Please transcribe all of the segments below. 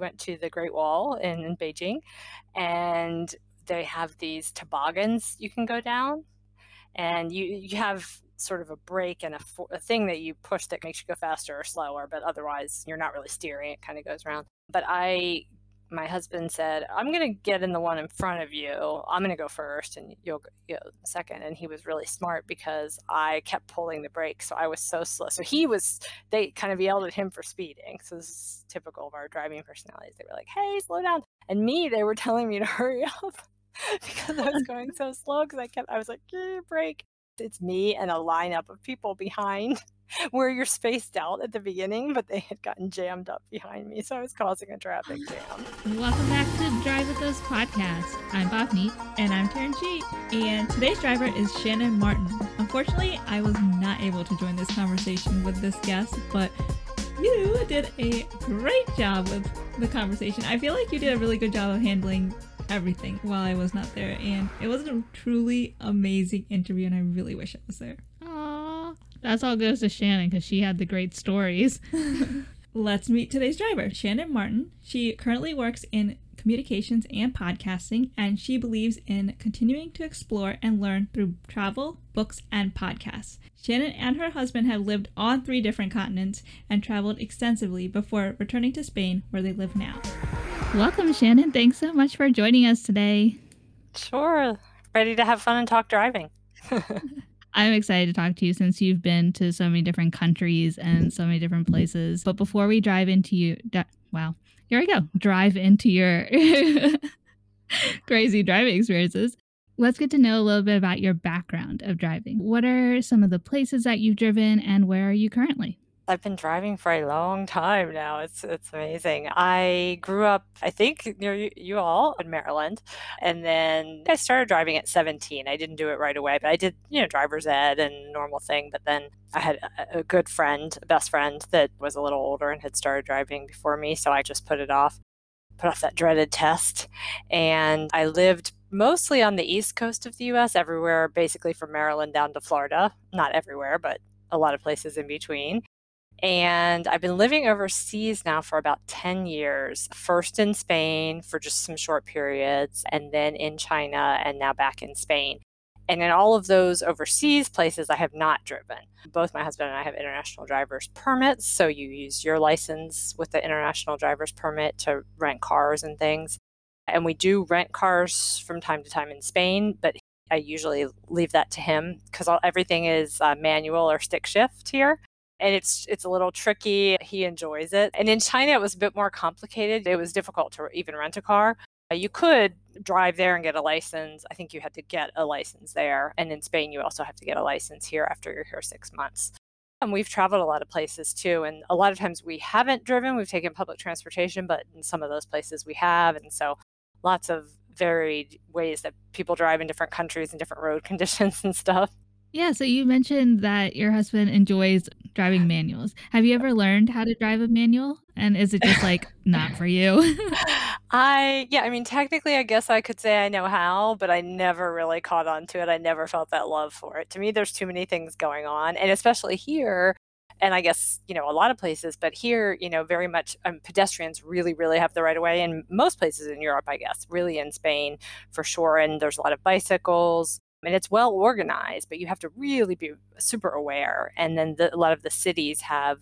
went to the Great Wall in, in Beijing, and they have these toboggans you can go down, and you you have sort of a brake and a, a thing that you push that makes you go faster or slower, but otherwise you're not really steering. It kind of goes around. But I my husband said, I'm going to get in the one in front of you. I'm going to go first and you'll go second. And he was really smart because I kept pulling the brake. So I was so slow. So he was, they kind of yelled at him for speeding. So this is typical of our driving personalities. They were like, hey, slow down. And me, they were telling me to hurry up because I was going so slow because I kept, I was like, brake. It's me and a lineup of people behind where you're spaced out at the beginning, but they had gotten jammed up behind me, so I was causing a traffic jam. Welcome back to Drive with Us podcast. I'm Bhavni. And I'm Taryn G. And today's driver is Shannon Martin. Unfortunately, I was not able to join this conversation with this guest, but you did a great job with the conversation. I feel like you did a really good job of handling everything while I was not there, and it was a truly amazing interview, and I really wish I was there. That's all goes to Shannon because she had the great stories. Let's meet today's driver, Shannon Martin. She currently works in communications and podcasting, and she believes in continuing to explore and learn through travel, books, and podcasts. Shannon and her husband have lived on three different continents and traveled extensively before returning to Spain, where they live now. Welcome, Shannon. Thanks so much for joining us today. Sure. Ready to have fun and talk driving. I'm excited to talk to you since you've been to so many different countries and so many different places. But before we drive into you, wow, here we go. Drive into your crazy driving experiences. Let's get to know a little bit about your background of driving. What are some of the places that you've driven and where are you currently? I've been driving for a long time now. It's it's amazing. I grew up, I think, near you, you all in Maryland, and then I started driving at 17. I didn't do it right away, but I did, you know, driver's ed and normal thing. But then I had a good friend, a best friend, that was a little older and had started driving before me, so I just put it off, put off that dreaded test, and I lived mostly on the east coast of the U.S. Everywhere, basically from Maryland down to Florida. Not everywhere, but a lot of places in between. And I've been living overseas now for about 10 years, first in Spain for just some short periods, and then in China, and now back in Spain. And in all of those overseas places, I have not driven. Both my husband and I have international driver's permits. So you use your license with the international driver's permit to rent cars and things. And we do rent cars from time to time in Spain, but I usually leave that to him because everything is uh, manual or stick shift here and it's it's a little tricky. He enjoys it. And in China, it was a bit more complicated. It was difficult to even rent a car. Uh, you could drive there and get a license. I think you had to get a license there. And in Spain, you also have to get a license here after you're here six months. And we've traveled a lot of places too. And a lot of times we haven't driven, we've taken public transportation, but in some of those places we have. And so lots of varied ways that people drive in different countries and different road conditions and stuff. Yeah, so you mentioned that your husband enjoys driving manuals. Have you ever learned how to drive a manual? And is it just like not for you? I, yeah, I mean, technically, I guess I could say I know how, but I never really caught on to it. I never felt that love for it. To me, there's too many things going on. And especially here, and I guess, you know, a lot of places, but here, you know, very much um, pedestrians really, really have the right of way. In most places in Europe, I guess, really in Spain for sure. And there's a lot of bicycles and it's well organized, but you have to really be super aware. And then the, a lot of the cities have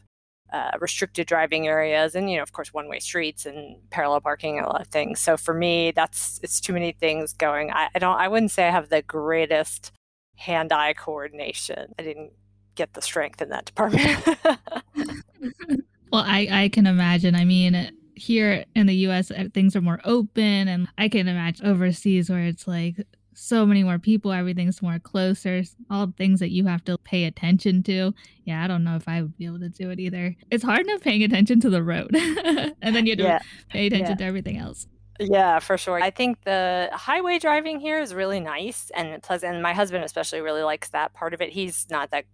uh, restricted driving areas and you know of course one way streets and parallel parking and a lot of things. So for me that's it's too many things going I, I don't i wouldn't say i have the greatest hand-eye coordination. I didn't get the strength in that department. Well i i can imagine. I mean here in the us uh, things are more open and i can imagine overseas where it's like so many more people, everything's more closer, all things that you have to pay attention to. Yeah, I don't know if I would be able to do it either. It's hard enough paying attention to the road, and then you have to yeah. pay attention yeah. to everything else. Yeah, for sure. I think the highway driving here is really nice and pleasant. And my husband especially really likes that part of it. He's not that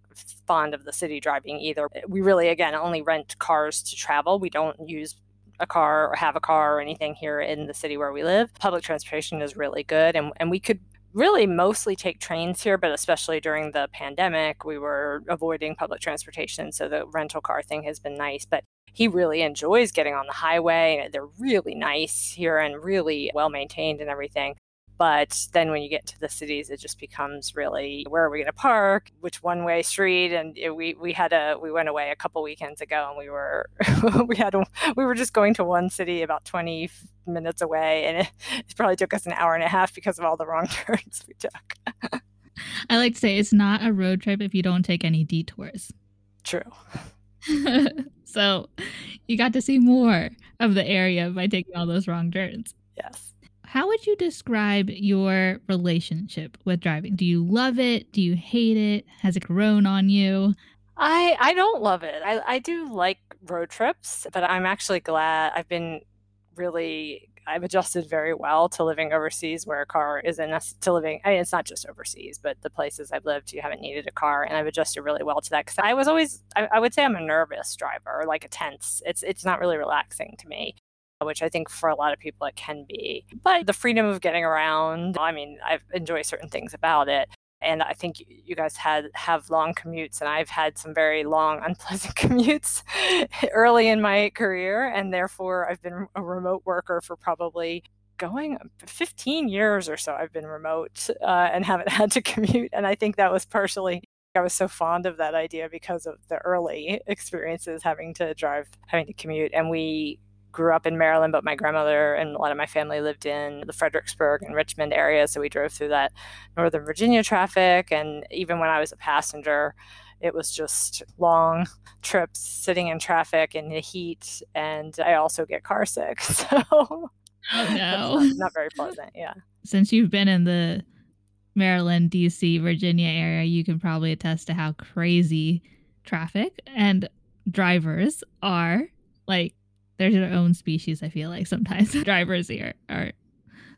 fond of the city driving either. We really, again, only rent cars to travel. We don't use a car or have a car or anything here in the city where we live. Public transportation is really good and, and we could really mostly take trains here, but especially during the pandemic, we were avoiding public transportation. So the rental car thing has been nice. But he really enjoys getting on the highway. They're really nice here and really well maintained and everything. But then when you get to the cities, it just becomes really where are we going to park? Which one way street? And it, we we had a we went away a couple weekends ago, and we were we had a, we were just going to one city about twenty minutes away, and it, it probably took us an hour and a half because of all the wrong turns we took. I like to say it's not a road trip if you don't take any detours. True. so you got to see more of the area by taking all those wrong turns. Yes. How would you describe your relationship with driving? Do you love it? Do you hate it? Has it grown on you? I I don't love it. I I do like road trips, but I'm actually glad I've been really I've adjusted very well to living overseas where a car isn't to living. I mean, it's not just overseas, but the places I've lived, you haven't needed a car, and I've adjusted really well to that. Because I was always, I, I, would say, I'm a nervous driver, like a tense. It's it's not really relaxing to me, which I think for a lot of people it can be. But the freedom of getting around, I mean, I enjoy certain things about it and I think you guys had have long commutes, and I've had some very long, unpleasant commutes early in my career, and therefore I've been a remote worker for probably going 15 years or so. I've been remote uh, and haven't had to commute, and I think that was partially. I was so fond of that idea because of the early experiences having to drive, having to commute. And we grew up in Maryland, but my grandmother and a lot of my family lived in the Fredericksburg and Richmond area. So we drove through that Northern Virginia traffic. And even when I was a passenger, it was just long trips sitting in traffic in the heat. And I also get car sick. So oh, no. not, not very pleasant. Yeah. Since you've been in the Maryland, DC, Virginia area, you can probably attest to how crazy traffic and drivers are. Like, they're their own species, I feel like sometimes. Drivers here are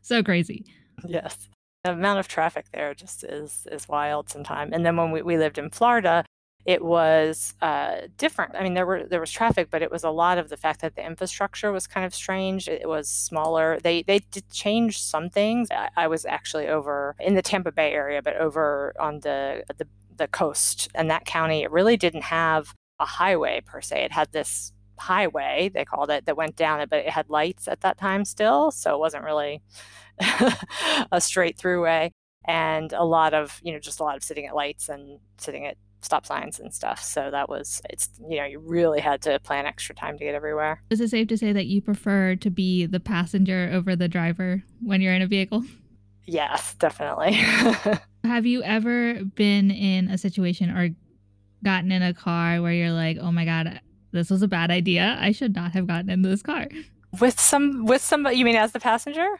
so crazy. Yes. The amount of traffic there just is is wild sometimes. And then when we, we lived in Florida, it was uh, different. I mean, there were there was traffic, but it was a lot of the fact that the infrastructure was kind of strange. It was smaller. They they did change some things. I, I was actually over in the Tampa Bay area, but over on the the the coast and that county, it really didn't have a highway per se. It had this highway they called it that went down it but it had lights at that time still so it wasn't really a straight through way and a lot of you know just a lot of sitting at lights and sitting at stop signs and stuff so that was it's you know you really had to plan extra time to get everywhere. Is it safe to say that you prefer to be the passenger over the driver when you're in a vehicle? Yes definitely. Have you ever been in a situation or gotten in a car where you're like oh my god this was a bad idea. I should not have gotten in this car. With some with somebody you mean as the passenger?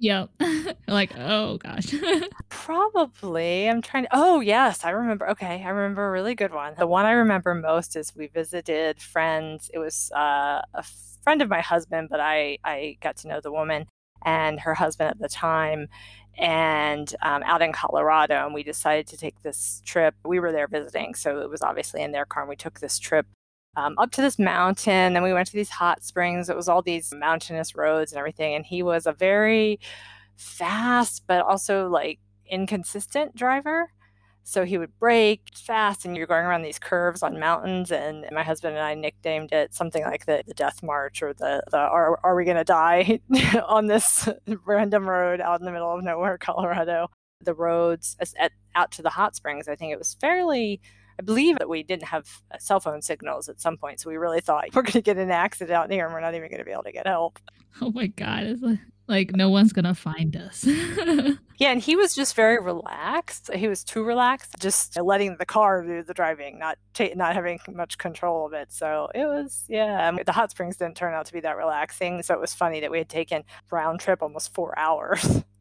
Yep. like, oh gosh. Probably. I'm trying to Oh, yes, I remember. Okay, I remember a really good one. The one I remember most is we visited friends. It was uh, a friend of my husband, but I I got to know the woman and her husband at the time and um, out in Colorado. And we decided to take this trip. We were there visiting, so it was obviously in their car. And we took this trip um, up to this mountain. Then we went to these hot springs. It was all these mountainous roads and everything. And he was a very fast, but also like inconsistent driver. So he would brake fast, and you're going around these curves on mountains. And my husband and I nicknamed it something like the, the Death March or the, the Are, are We Gonna Die on this random road out in the middle of nowhere, Colorado. The roads at, out to the hot springs, I think it was fairly I believe that we didn't have uh, cell phone signals at some point, so we really thought we're going to get an accident out here and we're not even going to be able to get help. Oh my god, it's like, like no one's going to find us. yeah, and he was just very relaxed. He was too relaxed, just letting the car do the driving, not ta- not having much control of it. So it was, yeah. The hot springs didn't turn out to be that relaxing, so it was funny that we had taken round trip almost four hours.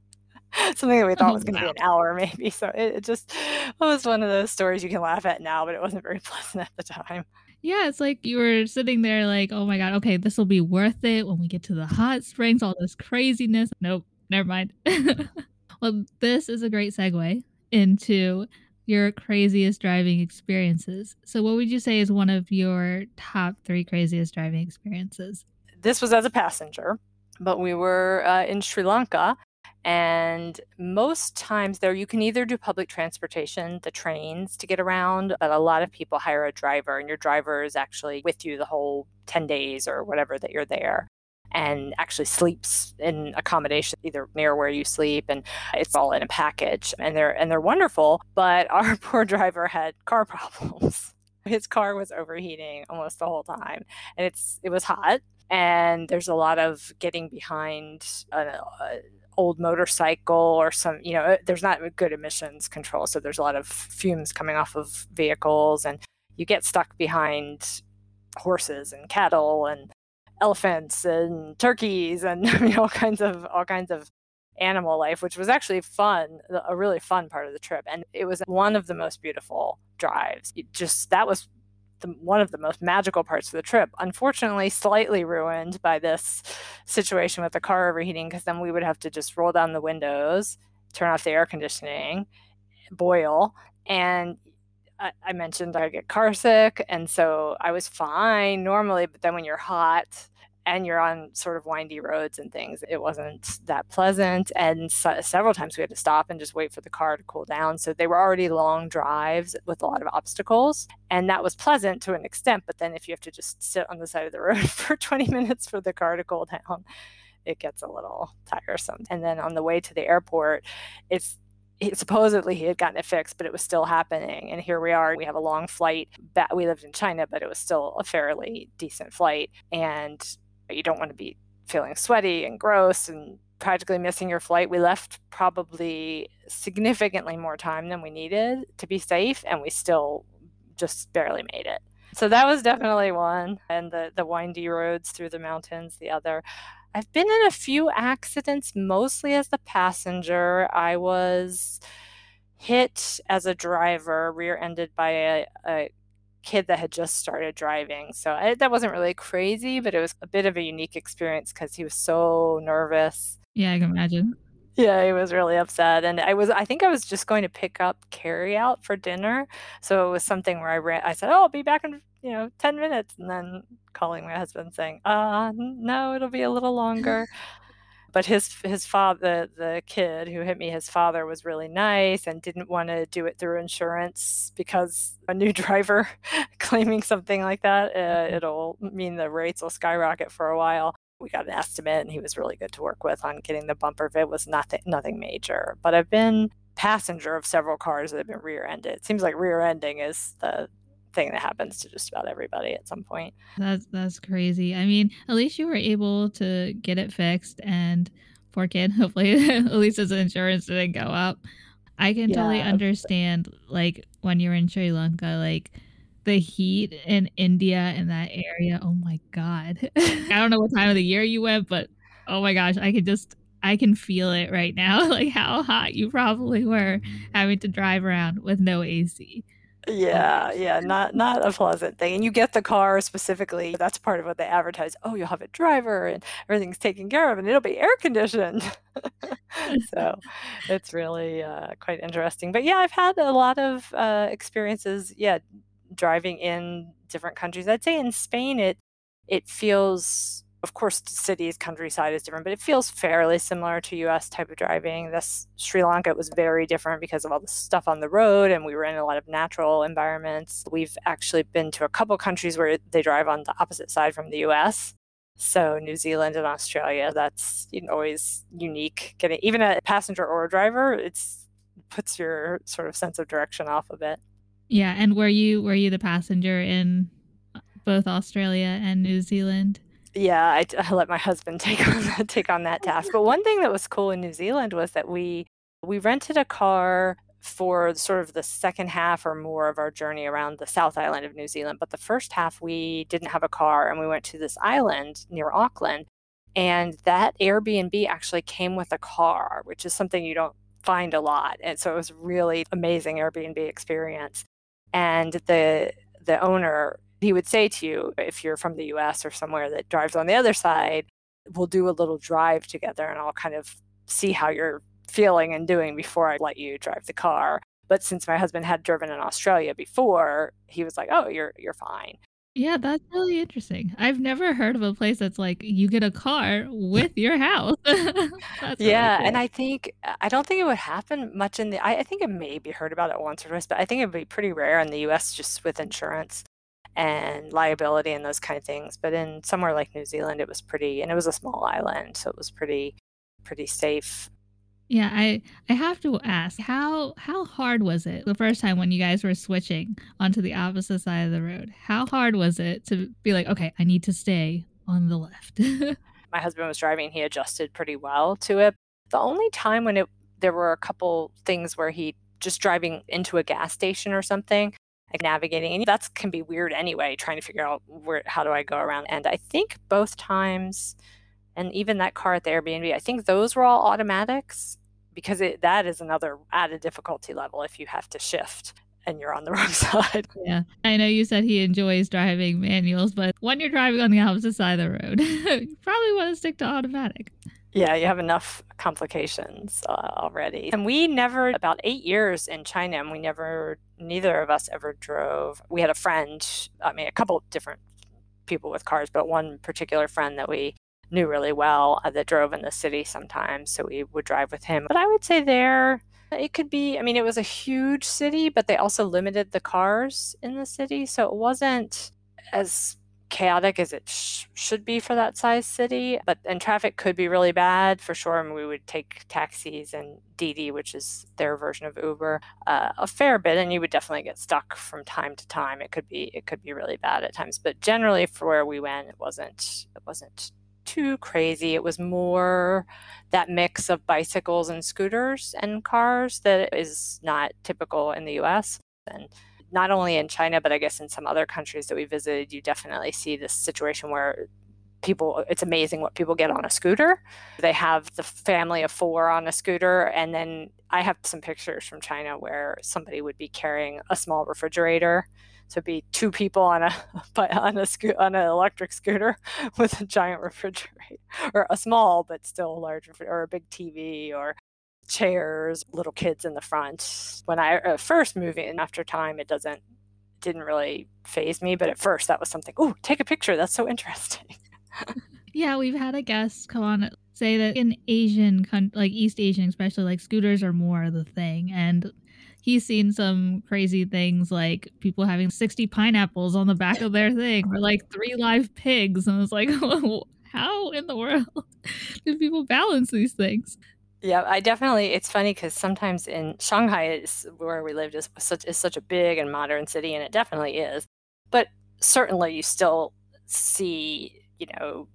something that we thought was going to wow. be an hour maybe so it, it just it was one of those stories you can laugh at now but it wasn't very pleasant at the time. Yeah it's like you were sitting there like oh my god okay this will be worth it when we get to the hot springs all this craziness. Nope never mind. Well this is a great segue into your craziest driving experiences. So what would you say is one of your top three craziest driving experiences? This was as a passenger but we were uh, in sri lanka And most times there, you can either do public transportation, the trains to get around, but a lot of people hire a driver, and your driver is actually with you the whole 10 days or whatever that you're there and actually sleeps in accommodation either near where you sleep and it's all in a package and they're and they're wonderful but our poor driver had car problems. His car was overheating almost the whole time and it's it was hot and there's a lot of getting behind an old motorcycle or some you know uh, there's not good emissions control so there's a lot of fumes coming off of vehicles and you get stuck behind horses and cattle and elephants and turkeys and you know, all kinds of all kinds of animal life which was actually fun a really fun part of the trip and it was one of the most beautiful drives. It just that was the, one of the most magical parts of the trip. Unfortunately, slightly ruined by this situation with the car overheating, because then we would have to just roll down the windows, turn off the air conditioning, boil, and I, I mentioned I get car sick, and so I was fine normally, but then when you're hot, and you're on sort of windy roads and things, it wasn't that pleasant. And so, several times we had to stop and just wait for the car to cool down. So they were already long drives with a lot of obstacles. And that was pleasant to an extent. But then if you have to just sit on the side of the road for 20 minutes for the car to cool down, it gets a little tiresome. And then on the way to the airport, it's he, supposedly he had gotten it fixed, but it was still happening. And here we are. We have a long flight. Back, we lived in China, but it was still a fairly decent flight. And you don't want to be feeling sweaty and gross and practically missing your flight. We left probably significantly more time than we needed to be safe, and we still just barely made it. So that was definitely one, and the the windy roads through the mountains the other. I've been in a few accidents, mostly as the passenger. I was hit as a driver, rear-ended by a, a kid that had just started driving. So I, that wasn't really crazy, but it was a bit of a unique experience because he was so nervous. Yeah, I can imagine. Yeah, he was really upset, and I was. I think I was just going to pick up carry out for dinner, so it was something where I ran. I said, "Oh, I'll be back in you know ten minutes," and then calling my husband saying, "Uh, no, it'll be a little longer." But his his father the kid who hit me his father was really nice and didn't want to do it through insurance because a new driver claiming something like that uh, mm-hmm. it'll mean the rates will skyrocket for a while. We got an estimate and he was really good to work with on getting the bumper. It was nothing nothing major. But i've been passenger of several cars that have been rear-ended. It seems like rear-ending is the thing that happens to just about everybody at some point. That's that's crazy. I mean, at least you were able to get it fixed and poor kid, hopefully at least his insurance didn't go up. I can yeah. totally understand like when you're in Sri Lanka, like the heat in India in that area. Oh my god. I don't know what time of the year you went, but oh my gosh, I can just I can feel it right now, like how hot you probably were mm-hmm. having to drive around with no AC. Yeah, yeah, not not a pleasant thing. And you get the car specifically. That's part of what they advertise. Oh, you'll have a driver and everything's taken care of, and it'll be air conditioned. so it's really uh, quite interesting. But yeah, I've had a lot of uh, experiences. Yeah, driving in different countries. I'd say in Spain, it it feels of course, cities, countryside is different, but it feels fairly similar to US type of driving. This Sri Lanka was very different because of all the stuff on the road, and we were in a lot of natural environments. We've actually been to a couple countries where they drive on the opposite side from the US. So New Zealand and Australia, that's you know, always unique. Getting even a passenger or a driver, it's puts your sort of sense of direction off a bit. Yeah, and were you were you the passenger in uh, both Australia and New Zealand? Yeah, I, I let my husband take on take on that task. But one thing that was cool in New Zealand was that we we rented a car for sort of the second half or more of our journey around the South Island of New Zealand. But the first half we didn't have a car and we went to this island near Auckland. And that Airbnb actually came with a car, which is something you don't find a lot. And so it was really amazing Airbnb experience. And the the owner he would say to you, if you're from the US or somewhere that drives on the other side, we'll do a little drive together and I'll kind of see how you're feeling and doing before I let you drive the car. But since my husband had driven in Australia before, he was like, "Oh, you're you're fine." Yeah, that's really interesting. I've never heard of a place that's like you get a car with your house. That's really Yeah, and. I think uh, I don't think it would happen much in the I I think it maybe heard about it once or twice, but I think it'd be pretty rare in the US just with insurance and liability and those kind of things. But in somewhere like New Zealand, it was pretty and it was a small island, so it was pretty pretty safe. Yeah, I I have to ask, how how hard was it the first time when you guys were switching onto the opposite side of the road? How hard was it to be like, "Okay, I need to stay on the left?" My husband was driving, he adjusted pretty well to it. The only time when it there were a couple things where he just driving into a gas station or something, like navigating, and that's can be weird anyway, trying to figure out where how do I go around, and I think both times and even that car at the Airbnb, I think those were all automatics because it that is another added difficulty level if you have to shift and you're on the wrong side. Yeah. I know you said he enjoys driving manuals, but when you're driving on the opposite side of the road, you probably wanna stick to automatic. Yeah, you have enough complications, uh, already. And we never about 8 years in China, and we never neither of us ever drove. We had a friend, I mean, a couple different people with cars, but one particular friend that we knew really well, uh, that drove in the city sometimes, so we would drive with him. But I would say there, it could be I mean, it was a huge city, but they also limited the cars in the city, so it wasn't as chaotic as it sh should be for that size city, but and traffic could be really bad for sure, and we would take taxis and Didi, which is their version of Uber, uh, a fair bit, and you would definitely get stuck from time to time. It could be it could be really bad at times, but generally for where we went, it wasn't it wasn't too crazy. It was more that mix of bicycles and scooters and cars that is not typical in the US. And not only in China, but I guess in some other countries that we visited, you definitely see this situation where people it's amazing what people get on a scooter. They have the family of 4 on a scooter, and then I have some pictures from China where somebody would be carrying a small refrigerator. So be 2 people on a on a scoo on an electric scooter with a giant refrigerator, or a small but still large or a big TV or chairs, little kids in the front. When I, uh, first moved in, after time, it doesn't didn't really faze me, but at first that was something, Oh, take a picture, that's so interesting." Yeah, we've had a guest come on say that in Asian like East Asian, especially, like, scooters are more the thing, and he's seen some crazy things, like people having 60 pineapples on the back of their thing or, like, 3 live pigs, and I was like, "How in the world do people balance these things?" Yeah, I definitely it's funny because sometimes in Shanghai is where we lived is such is such a big and modern city, and it definitely is. But certainly you still see, you know,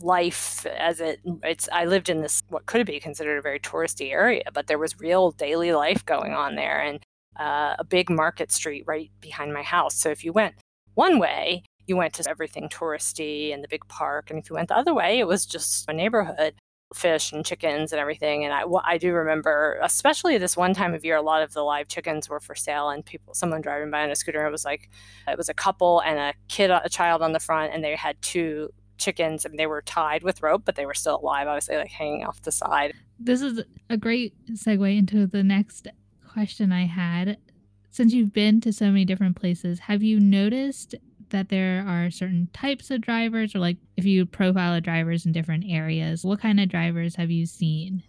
life as it it's I lived in this what could be considered a very touristy area, but there was real daily life going on there and, uh, a big market street right behind my house. So if you went one way, you went to everything touristy and the big park, and if you went the other way, it was just a neighborhood, fish and chickens and everything, and I do remember, especially this one time of year, a lot of the live chickens were for sale and people someone driving by on a scooter, it was like it was a couple and a kid a child on the front, and they had 2 chickens, and they were tied with rope, but they were still alive, obviously, like, hanging off the side. This is a great segue into the next question I had. Since you've been to so many different places, have you noticed that there are certain types of drivers or, like, if you profile the drivers in different areas, what kinda drivers have you seen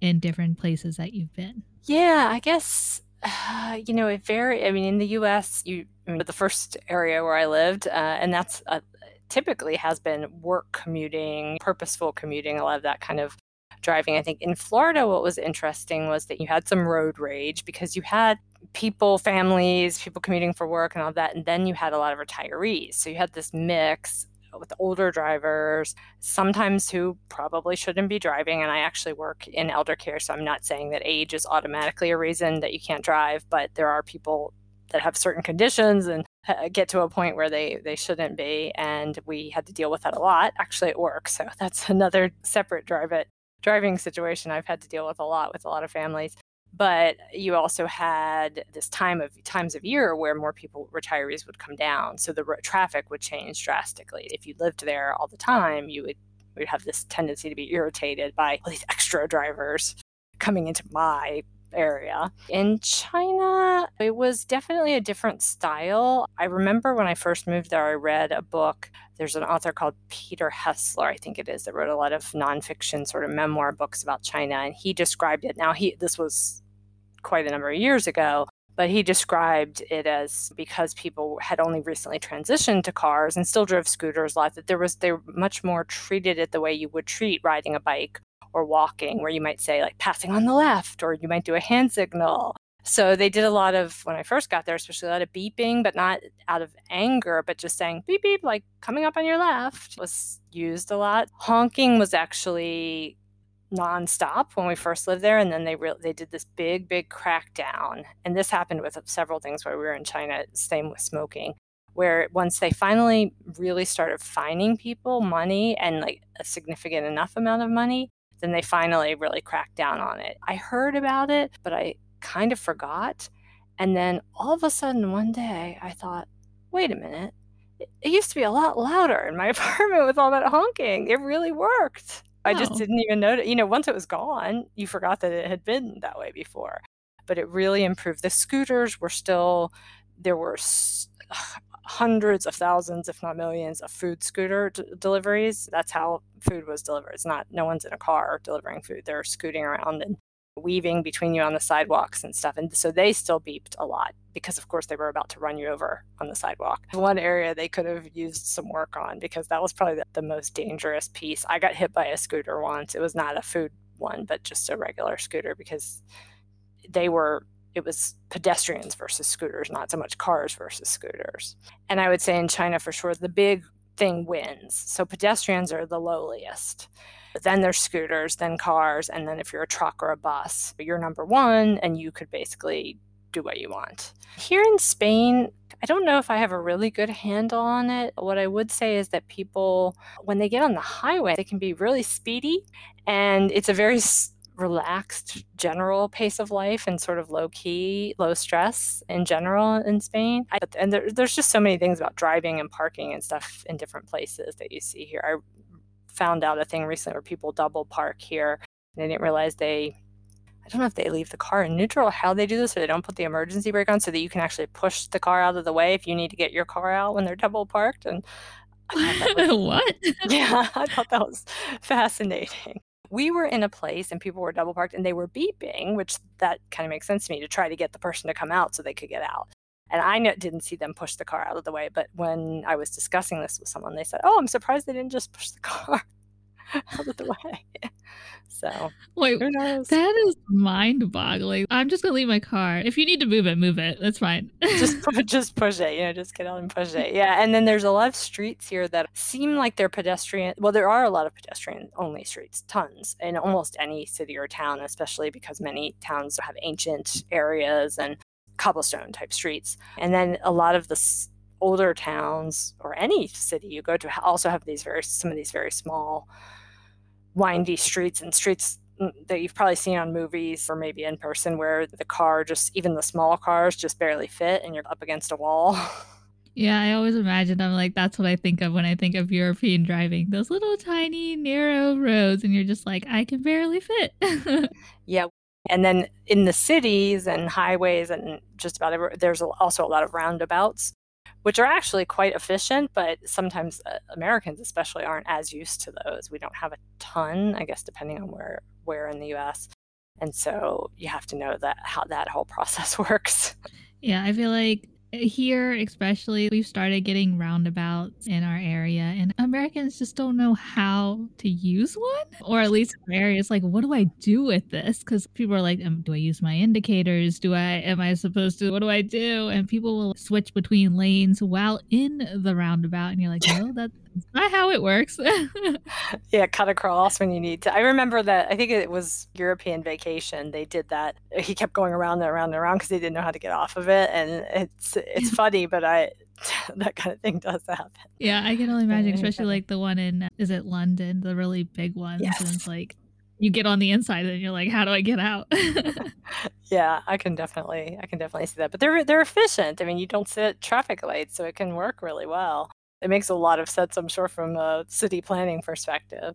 in different places that you've been? Yeah, I guess, you know, it vary I mean, in the US, you I mean, the first area where I lived, uh, and that's, uh, typically has been work commuting, purposeful commuting, a lot of that kind of driving. I think in Florida, what was interesting was that you had some road rage because you had people, families, people commuting for work and all that, and then you had a lot of retirees. So you had this mix with older drivers, sometimes who probably shouldn't be driving, and I actually work in elder care, so I'm not saying that age is automatically a reason that you can't drive, but there are people that have certain conditions and, uh, get to a point where they they shouldn't be, and we had to deal with that a lot, actually at work, so that's another separate drive it driving situation I've had to deal with a lot with a lot of families. But you also had this time of times of year where more people retirees would come down, so the r traffic would change drastically. If you lived there all the time, you would would have this tendency to be irritated by all these extra drivers coming into my area. In China, it was definitely a different style. I remember when I first moved there, I read a book. There's an author called Peter Hessler, I think it is, that wrote a lot of nonfiction sort of memoir books about China, and he described it. Now, he this was quite a number of years ago, but he described it as because people had only recently transitioned to cars and still drove scooters a lot that there was they much more treated it the way you would treat riding a bike or walking where you might say like passing on the left or you might do a hand signal so they did a lot of when i first got there especially a lot of beeping but not out of anger but just saying beep beep like coming up on your left was used a lot honking was actually nonstop when we first lived there, and then they re- they did this big big crackdown. And this happened with several things while we were in China. Same with smoking, where once they finally really started fining people money and like a significant enough amount of money, then they finally really cracked down on it. I heard about it, but I kind of forgot. And then all of a sudden one day I thought, wait a minute. It used to be a lot louder in my apartment with all that honking. It really worked. I just Oh. didn't even notice. You know, once it was gone, you forgot that it had been that way before. But it really improved. The scooters were still there were hundreds of thousands, if not millions, of food scooter d- deliveries. That's how food was delivered. It's not no one's in a car delivering food. They're scooting around and weaving between you on the sidewalks and stuff. And so they still beeped a lot because, of course, they were about to run you over on the sidewalk. One area they could have used some work on because that was probably the, the most dangerous piece. I got hit by a scooter once. It was not a food one, but just a regular scooter because they were it was pedestrians versus scooters, not so much cars versus scooters. And I would say in China for sure the big thing wins. So pedestrians are the lowliest. Then there's scooters, then cars, and then if you're a truck or a bus, you're number one and you could basically do what you want. Here in Spain, I don't know if I have a really good handle on it. What I would say is that people, when they get on the highway, they can be really speedy and it's a very relaxed general pace of life and sort of low key, low stress in general in Spain. I, and there, there's just so many things about driving and parking and stuff in different places that you see here. I found out a thing recently where people double park here. And I didn't realize they I don't know if they leave the car in neutral how they do this, or they don't put the emergency brake on so that you can actually push the car out of the way if you need to get your car out when they're double parked. And was, what? Yeah, I thought that was fascinating. We were in a place and people were double parked and they were beeping, which that kind of makes sense to me to try to get the person to come out so they could get out. And I didn't see them push the car out of the way, but when I was discussing this with someone, they said, "Oh, I'm surprised they didn't just push the car out of the way." So wait, who knows? That is mind-boggling. I'm just gonna leave my car. If you need to move it, move it. That's fine. just just push it. You know, just get out and push it. Yeah, and then there's a lot of streets here that seem like they're pedestrian. Well, there are a lot of pedestrian-only streets, tons in almost any city or town, especially because many towns have ancient areas and cobblestone type streets. And then a lot of the older towns or any city you go to also have these very some of these very small windy streets and streets mm, that you've probably seen on movies or maybe in person where the car just even the small cars just barely fit and you're up against a wall. Yeah, I always imagine I'm like that's what I think of when I think of European driving. Those little tiny narrow roads and you're just like I can barely fit. yeah. And then in the cities and highways and just about everywhere, there's also a lot of roundabouts which are actually quite efficient, but sometimes uh, Americans especially aren't as used to those. We don't have a ton, I guess, depending on where where in the U.S. And so you have to know that how that whole process works. Yeah, I feel like here especially we've started getting roundabouts in our area and americans just don't know how to use one or at least in areas like what do i do with this? Because people are like um, do i use my indicators? Do i am i supposed to what do i do? And people will switch between lanes while in the roundabout and you're like no that's not how it works. Yeah cut across when you need to. I remember that i think it was european vacation they did that. He kept going around and around and around because they didn't know how to get off of it and it's it's funny but i that kind of thing does happen. Yeah i can only imagine especially like the one in is it london the really big ones yes. and it's like you get on the inside and you're like how do i get out? Yeah i can definitely i can definitely see that but they're they're efficient. I mean you don't sit at traffic lights so it can work really well it makes a lot of sense i'm sure from a city planning perspective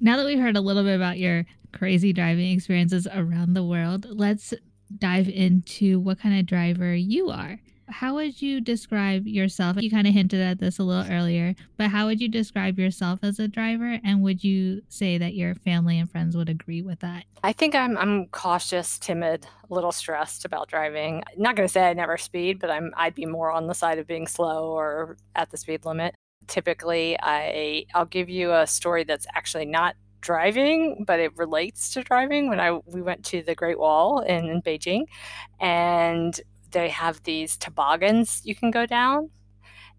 now that we've heard a little bit about your crazy driving experiences around the world let's dive into what kind of driver you are. How would you describe yourself? You kind of hinted at this a little earlier, but how would you describe yourself as a driver? And would you say that your family and friends would agree with that? I think I'm I'm cautious, timid, a little stressed about driving. Not going to say I never speed, but I'm I'd be more on the side of being slow or at the speed limit. Typically, I I'll give you a story that's actually not driving, but it relates to driving. When I we went to the Great Wall in, in Beijing, and they have these toboggans you can go down,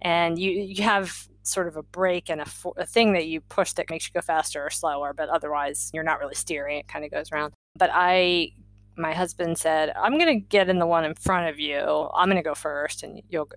and you you have sort of a brake and a, a thing that you push that makes you go faster or slower, but otherwise you're not really steering. It kind of goes around. But I my husband said, I'm going to get in the one in front of you. I'm going to go first and you'll go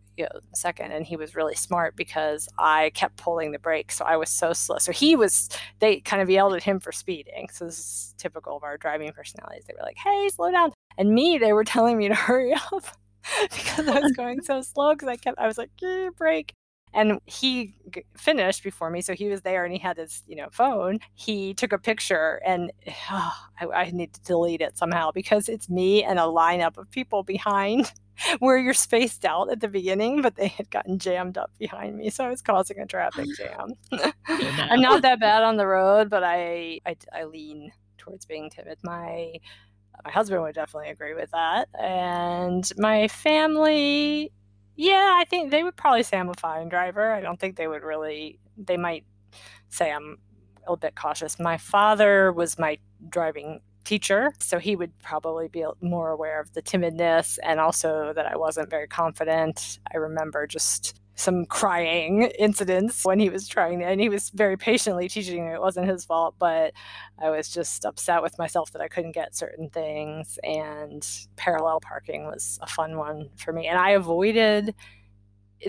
second. And he was really smart because I kept pulling the brake. So I was so slow. So he was, they kind of yelled at him for speeding. So this is typical of our driving personalities. They were like, hey, slow down. And me, they were telling me to hurry up because I was going so slow because I kept, I was like, eh, "Break!" and he g- finished before me so he was there and he had his you know phone. He took a picture and oh, I, I, need to delete it somehow because it's me and a lineup of people behind where you're spaced out at the beginning but they had gotten jammed up behind me so i was causing a traffic jam. I'm not that bad on the road but I, I i lean towards being timid. My my husband would definitely agree with that and my family yeah, I think they would probably say I'm a fine driver. I don't think they would really. They might say I'm a little bit cautious. My father was my driving teacher, so he would probably be more aware of the timidness and also that I wasn't very confident. I remember just some crying incidents when he was trying and he was very patiently teaching me. It wasn't his fault but i was just upset with myself that i couldn't get certain things and parallel parking was a fun one for me. And i avoided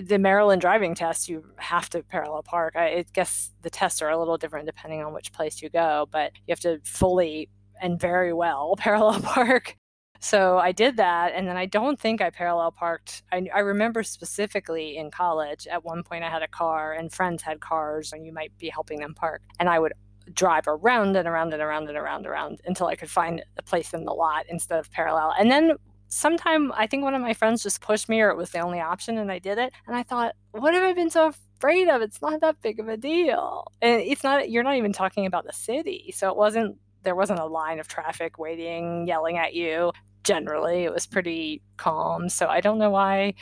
the maryland driving test. You have to parallel park. I, I guess the tests are a little different depending on which place you go but you have to fully and very well parallel park so I did that, and then I don't think I parallel parked. I, I remember specifically in college, at one point I had a car, and friends had cars, and you might be helping them park. And I would drive around and around and around and around and around until I could find a place in the lot instead of parallel. And then sometime I think one of my friends just pushed me, or it was the only option, and I did it. And I thought, what have I been so afraid of? It's not that big of a deal. And it's not, you're not even talking about the city. So it wasn't there wasn't a line of traffic waiting, yelling at you generally. It was pretty calm. So I don't know why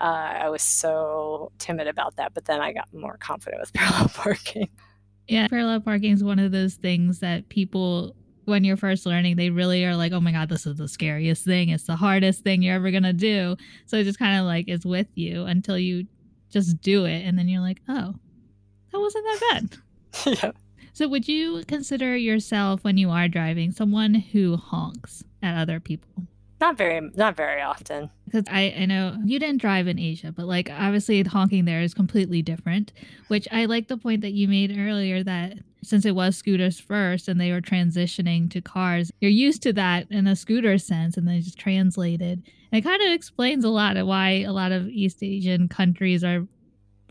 uh, I was so timid about that. But then I got more confident with parallel parking. Yeah, parallel parking is one of those things that people, when you're first learning, they really are like, oh my God, this is the scariest thing. It's the hardest thing you're ever going to do. So it just kind of like is with you until you just do it. And then you're like, oh, that wasn't that bad. yeah. So, would you consider yourself, when you are driving, someone who honks at other people? Not very, not very often. Because I, I know you didn't drive in Asia, but like obviously honking there is completely different. Which I like the point that you made earlier that since it was scooters first and they were transitioning to cars, you're used to that in a scooter sense, and then just translated. And it kind of explains a lot of why a lot of East Asian countries are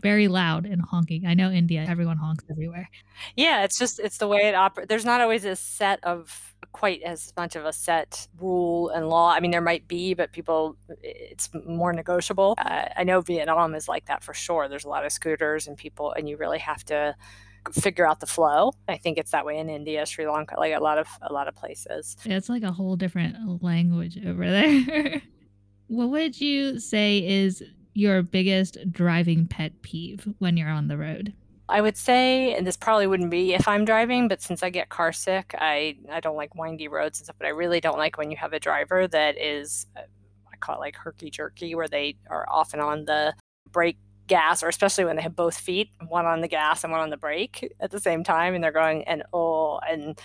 very loud and honking. I know India, everyone honks everywhere. Yeah, it's just it's the way it operates. There's not always a set of quite as much of a set rule and law. I mean, there might be, but people, it's more negotiable. Uh, I know Vietnam is like that for sure. There's a lot of scooters and people, and you really have to figure out the flow. I think it's that way in India, Sri Lanka, like a lot of a lot of places. Yeah, it's like a whole different language over there. what would you say is your biggest driving pet peeve when you're on the road? I would say, and this probably wouldn't be if I'm driving, but since I get car sick, I, I don't like windy roads and stuff, but I really don't like when you have a driver that is, uh, I call it like herky jerky, where they are often on the brake gas, or especially when they have both feet, one on the gas and one on the brake at the same time, and they're going, and oh, and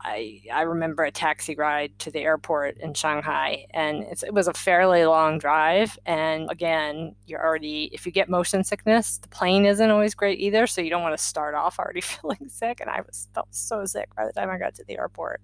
I, I remember a taxi ride to the airport in Shanghai, and it was a fairly long drive. And again, you're already, if you get motion sickness, the plane isn't always great either. So you don't want to start off already feeling sick. And I was felt so sick by the time I got to the airport.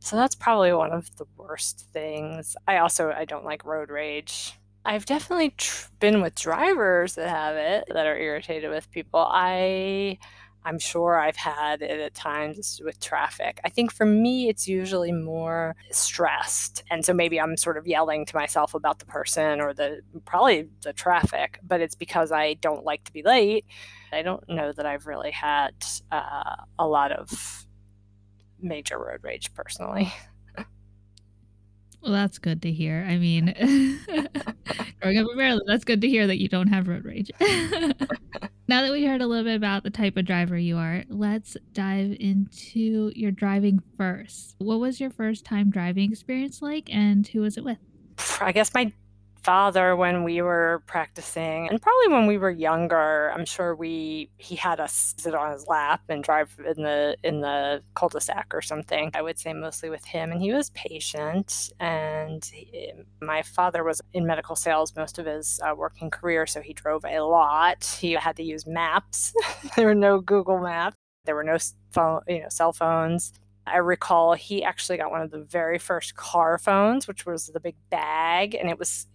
So that's probably one of the worst things. I also I don't like road rage. I've definitely tr- been with drivers that have it that are irritated with people. I I'm sure I've had it at times with traffic. I think for me, it's usually more stressed. And so maybe I'm sort of yelling to myself about the person or the probably the traffic, but it's because I don't like to be late. I don't know that I've really had uh, a lot of major road rage personally. Well, that's good to hear. I mean, growing up in Maryland, that's good to hear that you don't have road rage. now that we heard a little bit about the type of driver you are, let's dive into your driving first. What was your first time driving experience like, and who was it with? I guess my father when we were practicing and probably when we were younger i'm sure we he had us sit on his lap and drive in the in the cul-de-sac or something. I would say mostly with him and he was patient and he, my father was in medical sales most of his uh, working career so he drove a lot. He had to use maps. There were no google maps. There were no phone you know cell phones. I recall he actually got one of the very first car phones, which was the big bag, and it was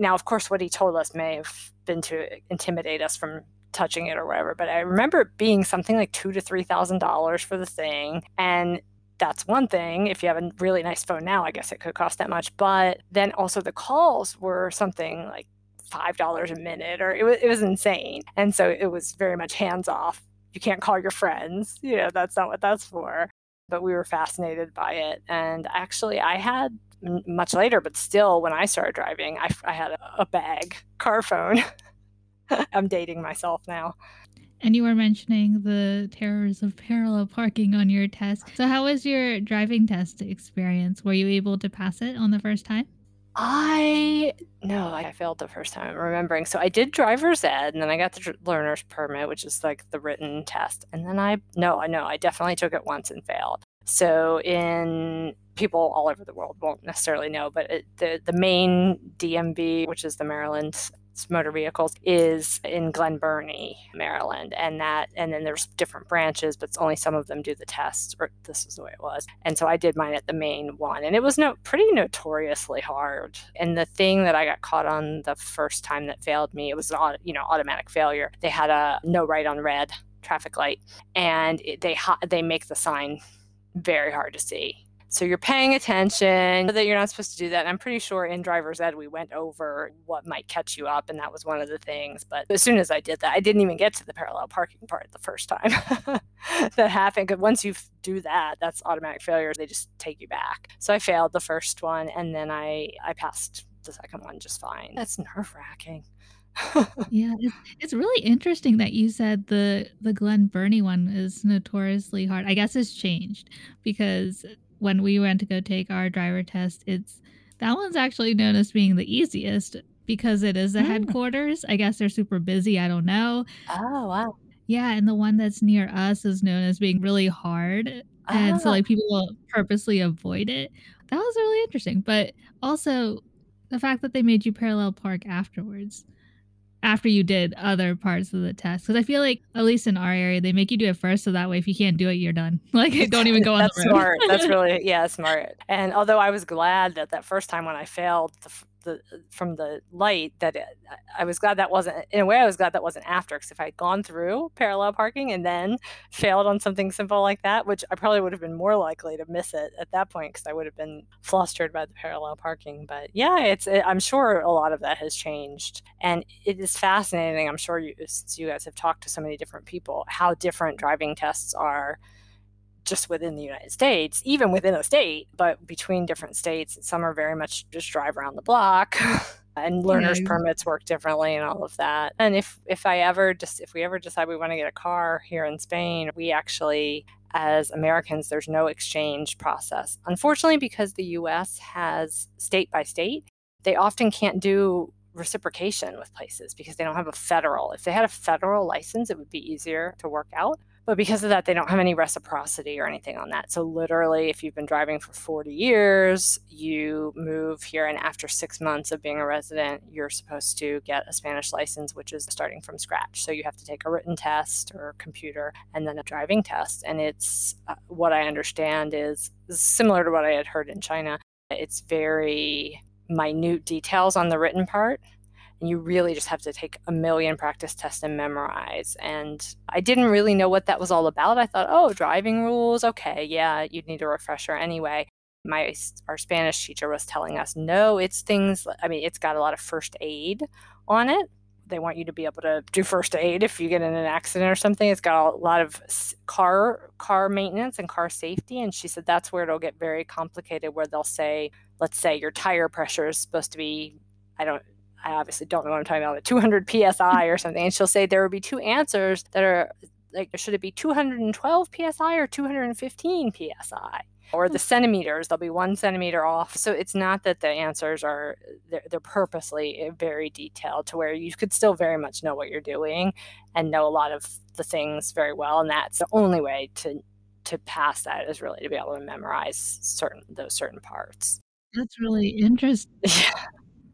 now, of course, what he told us may have been to intimidate us from touching it or whatever, but I remember it being something like two to three thousand dollars for the thing, and that's one thing. If you have a really nice phone now, I guess it could cost that much. But then also the calls were something like five dollars a minute, or it was it was insane, and so it was very much hands off. You can't call your friends. You know that's not what that's for. But we were fascinated by it, and actually, I had much later, but still, when I started driving, I, I had a, a bag car phone. I'm dating myself now. And you were mentioning the terrors of parallel parking on your test. So, how was your driving test experience? Were you able to pass it on the first time? I no, I failed the first time. I'm remembering. So I did driver's ed, and then I got the learner's permit, which is like the written test. And then I no, I know I definitely took it once and failed. So in people all over the world won't necessarily know, but it, the the main DMV, which is the Maryland motor vehicles is in Glen Burnie, Maryland, and that and then there's different branches, but only some of them do the tests. Or this is the way it was, and so I did mine at the main one, and it was no pretty notoriously hard. And the thing that I got caught on the first time that failed me, it was an auto, you know automatic failure. They had a no right on red traffic light, and it, they they make the sign very hard to see. So you're paying attention that you're not supposed to do that. And I'm pretty sure in driver's ed we went over what might catch you up, and that was one of the things. But as soon as I did that, I didn't even get to the parallel parking part the first time that happened. Because once you do that, that's automatic failure. They just take you back. So I failed the first one, and then I I passed the second one just fine. That's nerve wracking. yeah, it's, it's really interesting that you said the the Glen Burnie one is notoriously hard. I guess it's changed because when we went to go take our driver test, it's that one's actually known as being the easiest because it is the mm. headquarters. I guess they're super busy. I don't know. Oh wow. Yeah, and the one that's near us is known as being really hard. And so ah. like people will purposely avoid it. That was really interesting. But also the fact that they made you parallel park afterwards after you did other parts of the test. Because i feel like at least in our area they make you do it first so that way if you can't do it you're done. Like don't even go on that's the road. smart. That's really yeah smart. And although i was glad that that first time when i failed the, the from the light that it, I was glad that wasn't in a way I was glad that wasn't after because if I had gone through parallel parking and then failed on something simple like that, which I probably would have been more likely to miss it at that point because I would have been flustered by the parallel parking. But yeah, it's it, I'm sure a lot of that has changed, and it is fascinating. I'm sure you since you guys have talked to so many different people how different driving tests are just within the United States, even within a state, but between different states, some are very much just drive around the block. and learners mm-hmm. permits work differently and all of that. And if if I ever just if we ever decide we want to get a car here in Spain, we actually as Americans there's no exchange process. Unfortunately because the US has state by state, they often can't do reciprocation with places because they don't have a federal. If they had a federal license, it would be easier to work out. But because of that, they don't have any reciprocity or anything on that. So, literally, if you've been driving for 40 years, you move here, and after six months of being a resident, you're supposed to get a Spanish license, which is starting from scratch. So, you have to take a written test or computer and then a driving test. And it's uh, what I understand is similar to what I had heard in China. It's very minute details on the written part and you really just have to take a million practice tests and memorize. And I didn't really know what that was all about. I thought, oh, driving rules, okay, yeah, you'd need a refresher anyway. My our Spanish teacher was telling us, no, it's things. I mean, it's got a lot of first aid on it. They want you to be able to do first aid if you get in an accident or something. It's got a lot of car car maintenance and car safety. And she said that's where it'll get very complicated. Where they'll say, let's say your tire pressure is supposed to be, I don't I obviously don't know what I'm talking about, but 200 psi or something. And she'll say there will be two answers that are like, should it be 212 psi or 215 psi? Or the hmm. centimeters, they'll be one centimeter off. So it's not that the answers are, they're, they're purposely eh, very detailed to where you could still very much know what you're doing and know a lot of the things very well. And that's the only way to to pass that is really to be able to memorize certain those certain parts. That's really interesting. Yeah.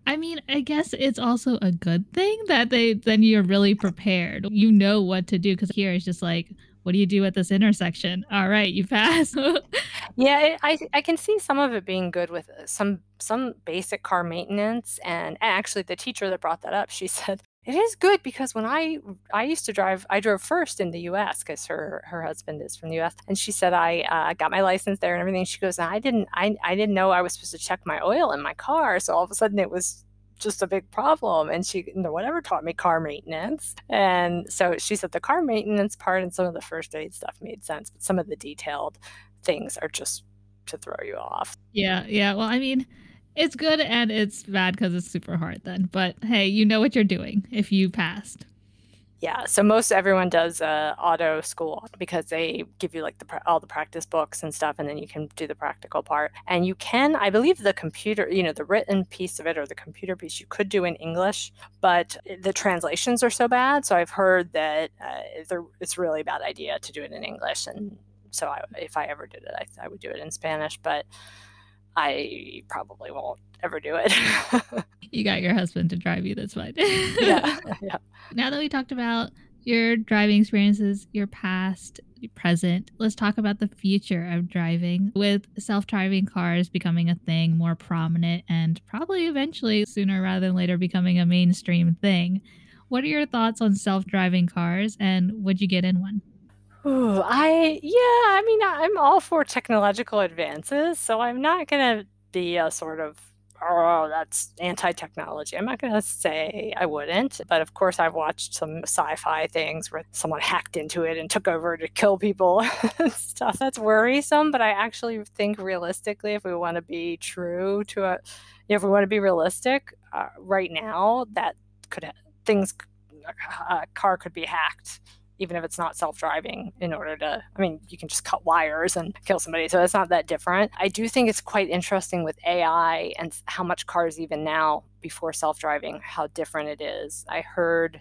I mean, I guess it's also a good thing that they then you're really prepared. You know what to do because here it's just like, what do you do at this intersection? All right, you pass. yeah, I I can see some of it being good with uh, some some basic car maintenance. And actually, the teacher that brought that up, she said it is good because when I I used to drive, I drove first in the U.S. because her her husband is from the U.S. And she said I uh, got my license there and everything. She goes, I didn't I I didn't know I was supposed to check my oil in my car. So all of a sudden it was just a big problem. And she, you know, whatever taught me car maintenance. And so she said the car maintenance part and some of the first aid stuff made sense, but some of the detailed things are just to throw you off. Yeah. Yeah. Well, I mean, it's good and it's bad because it's super hard then. But hey, you know what you're doing if you passed. Yeah, so most everyone does uh, auto school because they give you like the all the practice books and stuff, and then you can do the practical part. And you can, I believe, the computer, you know, the written piece of it or the computer piece, you could do in English, but the translations are so bad. So I've heard that uh, it's really a bad idea to do it in English. And so I, if I ever did it, I, I would do it in Spanish, but I probably won't ever do it. you got your husband to drive you. That's fine. yeah, yeah. Now that we talked about your driving experiences, your past, your present, let's talk about the future of driving with self driving cars becoming a thing, more prominent, and probably eventually, sooner rather than later, becoming a mainstream thing. What are your thoughts on self driving cars and would you get in one? Ooh, I yeah, I mean, I'm all for technological advances, so I'm not gonna be a sort of oh, that's anti-technology. I'm not gonna say I wouldn't, but of course I've watched some sci-fi things where someone hacked into it and took over to kill people and stuff. That's worrisome, but I actually think realistically, if we want to be true to a, if we want to be realistic, uh, right now that could things, a uh, car could be hacked even if it's not self-driving in order to i mean you can just cut wires and kill somebody so it's not that different. I do think it's quite interesting with ai and how much cars even now before self-driving how different it is. I heard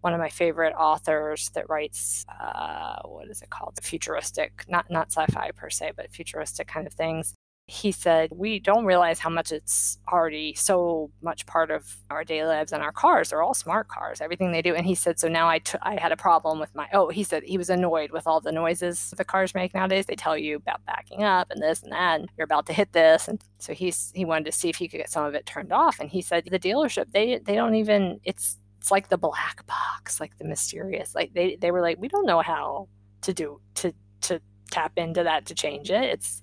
one of my favorite authors that writes uh, what is it called? Futuristic not not sci-fi per se but futuristic kind of things he said, We don't realize how much it's already so much part of our daily lives and our cars. They're all smart cars, everything they do. And he said, So now I, t- I had a problem with my, oh, he said he was annoyed with all the noises the cars make nowadays. They tell you about backing up and this and that, and you're about to hit this. And so he's, he wanted to see if he could get some of it turned off. And he said, The dealership, they, they don't even, it's, it's like the black box, like the mysterious. Like they, they were like, We don't know how to do, to, to tap into that to change it. It's,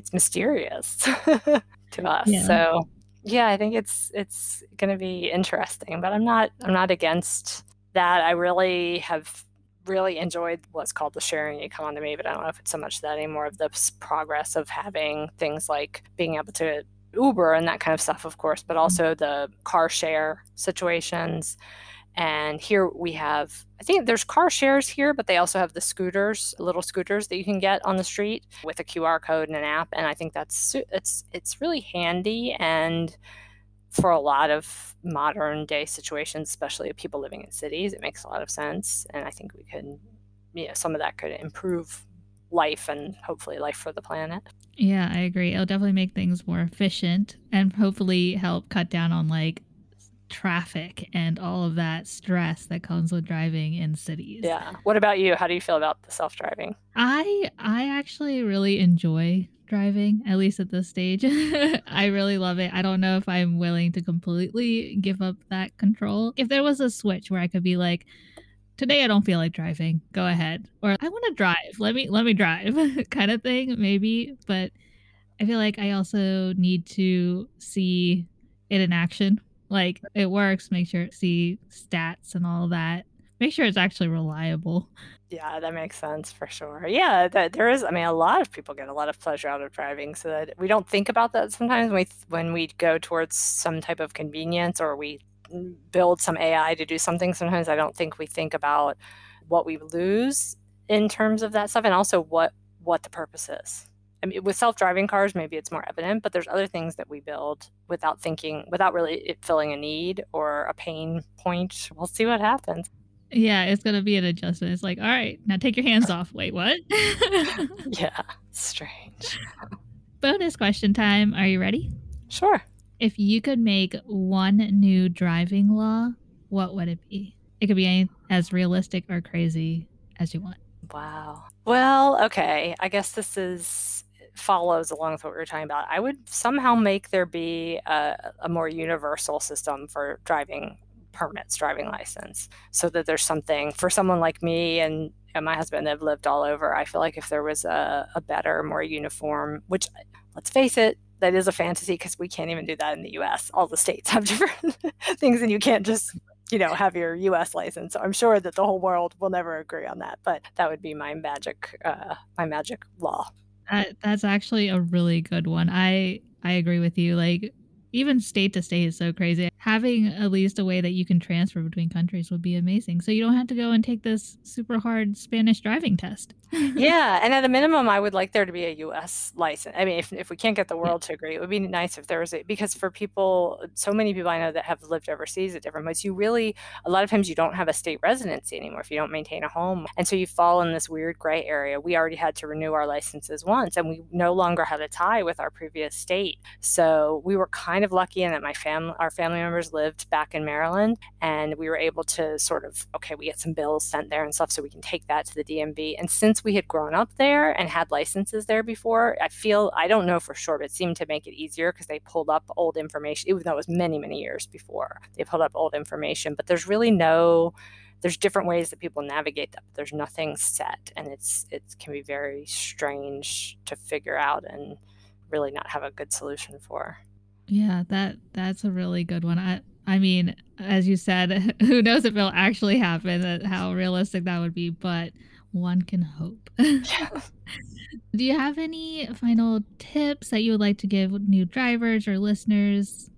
it's mysterious to us. Yeah. So yeah, I think it's it's going to be interesting, but I'm not I'm not against that. I really have really enjoyed what's called the sharing economy, but I don't know if it's so much that anymore of the progress of having things like being able to Uber and that kind of stuff, of course, but mm-hmm. also the car share situations and here we have, I think there's car shares here, but they also have the scooters, little scooters that you can get on the street with a QR code and an app. And I think that's it's it's really handy and for a lot of modern day situations, especially people living in cities, it makes a lot of sense. And I think we could, you know, some of that could improve life and hopefully life for the planet. Yeah, I agree. It'll definitely make things more efficient and hopefully help cut down on like traffic and all of that stress that comes with driving in cities. Yeah. What about you? How do you feel about the self-driving? I I actually really enjoy driving, at least at this stage. I really love it. I don't know if I'm willing to completely give up that control. If there was a switch where I could be like, today I don't feel like driving, go ahead. Or I want to drive. Let me let me drive kind of thing, maybe. But I feel like I also need to see it in action. Like it works, make sure it see stats and all that. Make sure it's actually reliable. Yeah, that makes sense for sure. Yeah, that there is. I mean, a lot of people get a lot of pleasure out of driving, so that we don't think about that sometimes when we when we go towards some type of convenience or we build some AI to do something. Sometimes I don't think we think about what we lose in terms of that stuff, and also what what the purpose is. I mean, with self-driving cars, maybe it's more evident, but there's other things that we build without thinking, without really it filling a need or a pain point. We'll see what happens. Yeah, it's gonna be an adjustment. It's like, all right, now take your hands off. Wait, what? yeah, strange. Bonus question time. Are you ready? Sure. If you could make one new driving law, what would it be? It could be any, as realistic or crazy as you want. Wow. Well, okay. I guess this is follows along with what we were talking about. I would somehow make there be a, a more universal system for driving permits, driving license, so that there's something for someone like me and, and my husband that have lived all over. I feel like if there was a, a better, more uniform, which let's face it, that is a fantasy because we can't even do that in the US. All the states have different things, and you can't just you know have your US license. So I'm sure that the whole world will never agree on that, but that would be my magic uh, my magic law. That, that's actually a really good one. I I agree with you. Like even state to state is so crazy. Having at least a way that you can transfer between countries would be amazing. So you don't have to go and take this super hard Spanish driving test. Yeah, and at a minimum, I would like there to be a U.S. license. I mean, if, if we can't get the world to agree, it would be nice if there was a because for people, so many people I know that have lived overseas at different points, you really a lot of times you don't have a state residency anymore if you don't maintain a home, and so you fall in this weird gray area. We already had to renew our licenses once, and we no longer had a tie with our previous state, so we were kind of lucky in that my family, our family members lived back in Maryland, and we were able to sort of okay, we get some bills sent there and stuff, so we can take that to the DMV, and since we had grown up there and had licenses there before, I feel I don't know for sure, but it seemed to make it easier because they pulled up old information, even though it was many, many years before. They pulled up old information, but there's really no there's different ways that people navigate that. There's nothing set, and it's it can be very strange to figure out and really not have a good solution for. Yeah, that that's a really good one. I I mean, as you said, who knows if it'll actually happen? How realistic that would be, but one can hope. Do you have any final tips that you would like to give new drivers or listeners?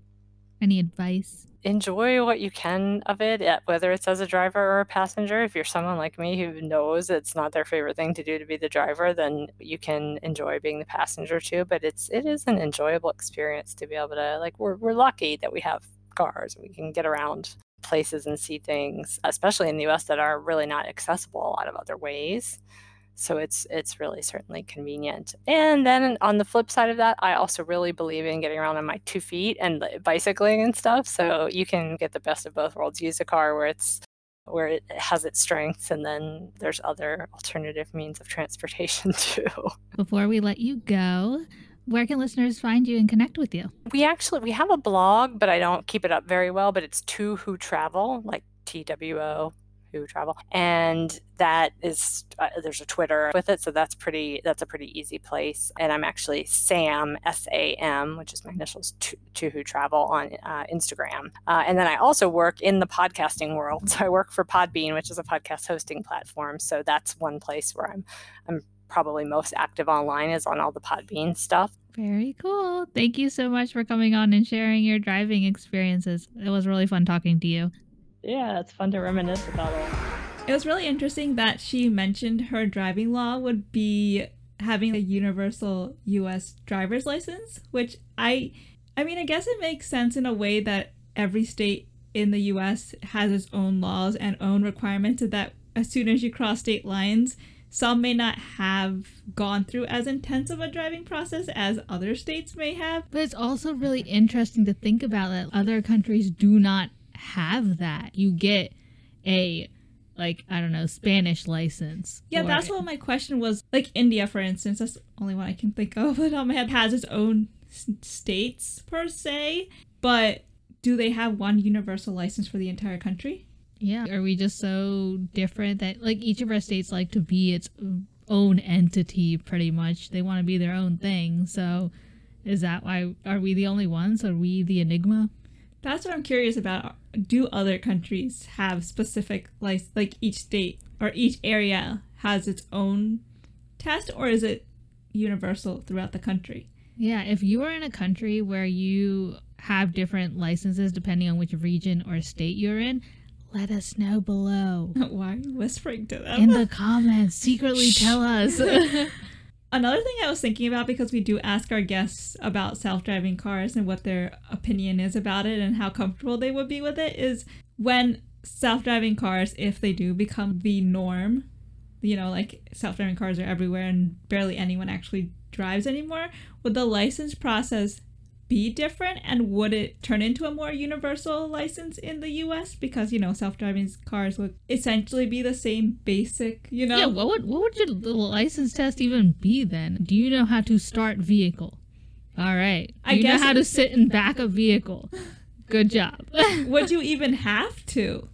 Any advice? Enjoy what you can of it, eh, whether it's as a driver or a passenger. If you're someone like me who knows it's not their favorite thing to do to be the driver, then you can enjoy being the passenger too. But it's it is an enjoyable experience to be able to like we're we're lucky that we have cars we can get around places and see things, especially in the US that are really not accessible a lot of other ways. So it's it's really certainly convenient. And then on the flip side of that, I also really believe in getting around on my two feet and bicycling and stuff. So you can get the best of both worlds. Use a car where it's where it has its strengths and then there's other alternative means of transportation too. Before we let you go, where can listeners find you and connect with you? We actually we have a blog, but I don't keep it up very well. But it's Two Who Travel, like T W O who travel and that is uh, there's a twitter with it so that's pretty that's a pretty easy place and i'm actually sam s-a-m which is my initials to, to who travel on uh, instagram uh, and then i also work in the podcasting world so i work for podbean which is a podcast hosting platform so that's one place where i'm i'm probably most active online is on all the Podbean stuff. Very cool. Thank you so much for coming on and sharing your driving experiences. It was really fun talking to you. Yeah, it's fun to reminisce about it. It was really interesting that she mentioned her driving law would be having a universal US driver's license, which I I mean, I guess it makes sense in a way that every state in the US has its own laws and own requirements that as soon as you cross state lines, some may not have gone through as intense of a driving process as other states may have. But it's also really interesting to think about that other countries do not have that. You get a like I don't know Spanish license. Yeah, or- that's what my question was. Like India, for instance, that's the only one I can think of. The on my head has its own s- states per se, but do they have one universal license for the entire country? Yeah, are we just so different that like each of our states like to be its own entity pretty much? They want to be their own thing. So is that why are we the only ones? Are we the enigma? That's what I'm curious about. Do other countries have specific like like each state or each area has its own test or is it universal throughout the country? Yeah, if you are in a country where you have different licenses depending on which region or state you're in, let us know below. Why are you whispering to them? In the comments, secretly tell us. Another thing I was thinking about because we do ask our guests about self driving cars and what their opinion is about it and how comfortable they would be with it is when self driving cars, if they do become the norm, you know, like self driving cars are everywhere and barely anyone actually drives anymore, would the license process be different and would it turn into a more universal license in the US because you know self-driving cars would essentially be the same basic you know yeah, what would what would your little license test even be then? Do you know how to start vehicle? All right. Do I you guess know how to sit in back of vehicle. Good job. would you even have to?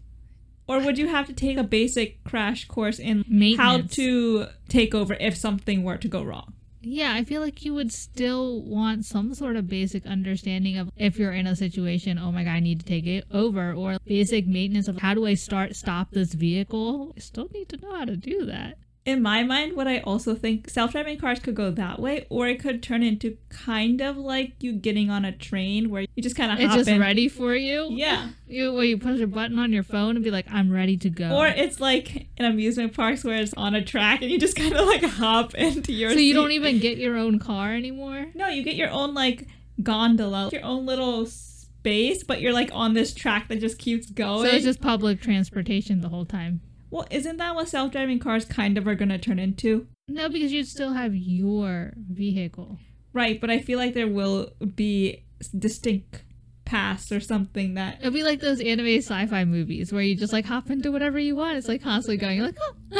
Or would you have to take a basic crash course in how to take over if something were to go wrong? Yeah, I feel like you would still want some sort of basic understanding of if you're in a situation, oh my god, I need to take it over, or basic maintenance of how do I start, stop this vehicle. I still need to know how to do that. In my mind, what I also think self driving cars could go that way, or it could turn into kind of like you getting on a train where you just kind of It's hop just in. ready for you. Yeah. You, where you push a button on your phone and be like, I'm ready to go. Or it's like in amusement parks where it's on a track and you just kind of like hop into your so you seat. don't even get your own car anymore? No, you get your own like gondola, your own little space, but you're like on this track that just keeps going. So it's just public transportation the whole time. Well, isn't that what self-driving cars kind of are going to turn into? No, because you'd still have your vehicle. Right, but I feel like there will be distinct paths or something that It'll be like those anime sci-fi movies where you just like hop into whatever you want. It's like constantly going. You're like, oh,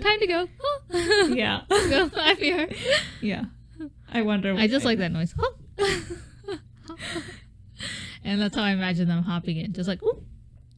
time to go. Oh. yeah. go. I'm here. yeah. I wonder I just like that noise. Oh. and that's how I imagine them hopping in, just like ooh,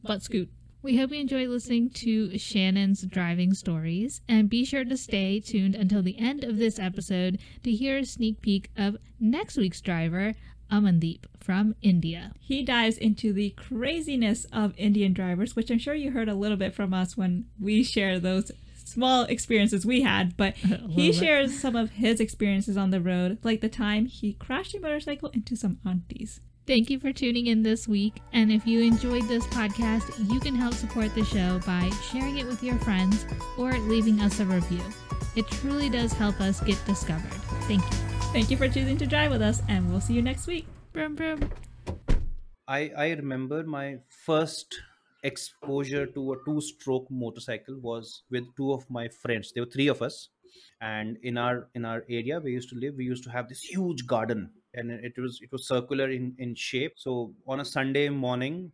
butt scoot. We hope you enjoy listening to Shannon's driving stories, and be sure to stay tuned until the end of this episode to hear a sneak peek of next week's driver, Amandeep from India. He dives into the craziness of Indian drivers, which I'm sure you heard a little bit from us when we share those small experiences we had, but he shares some of his experiences on the road, like the time he crashed a motorcycle into some aunties. Thank you for tuning in this week. And if you enjoyed this podcast, you can help support the show by sharing it with your friends or leaving us a review. It truly does help us get discovered. Thank you. Thank you for choosing to drive with us, and we'll see you next week. Brum, brum. I, I remember my first exposure to a two stroke motorcycle was with two of my friends there were three of us and in our in our area we used to live we used to have this huge garden and it was it was circular in in shape. So on a sunday morning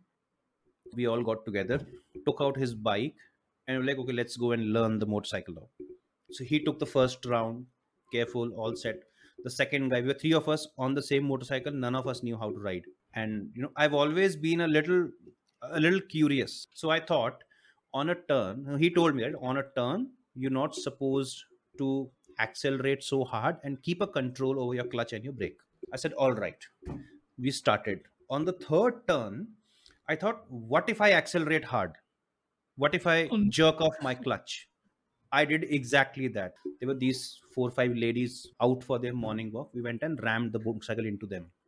we all got together took out his bike and we were like okay let's go and learn the motorcycle now. So he took the first round careful all set. The second guy we were three of us on the same motorcycle none of us knew how to ride. And you know i've always been a little a little curious. So i thought on a turn he told me right on a turn you're not supposed to accelerate so hard and keep a control over your clutch and your brake i said all right. We started. On the third turn i thought what if i accelerate hard? What if i Um. jerk off my clutch? I did exactly that. There were these four or five ladies out for their morning walk. We went and rammed the motorcycle into them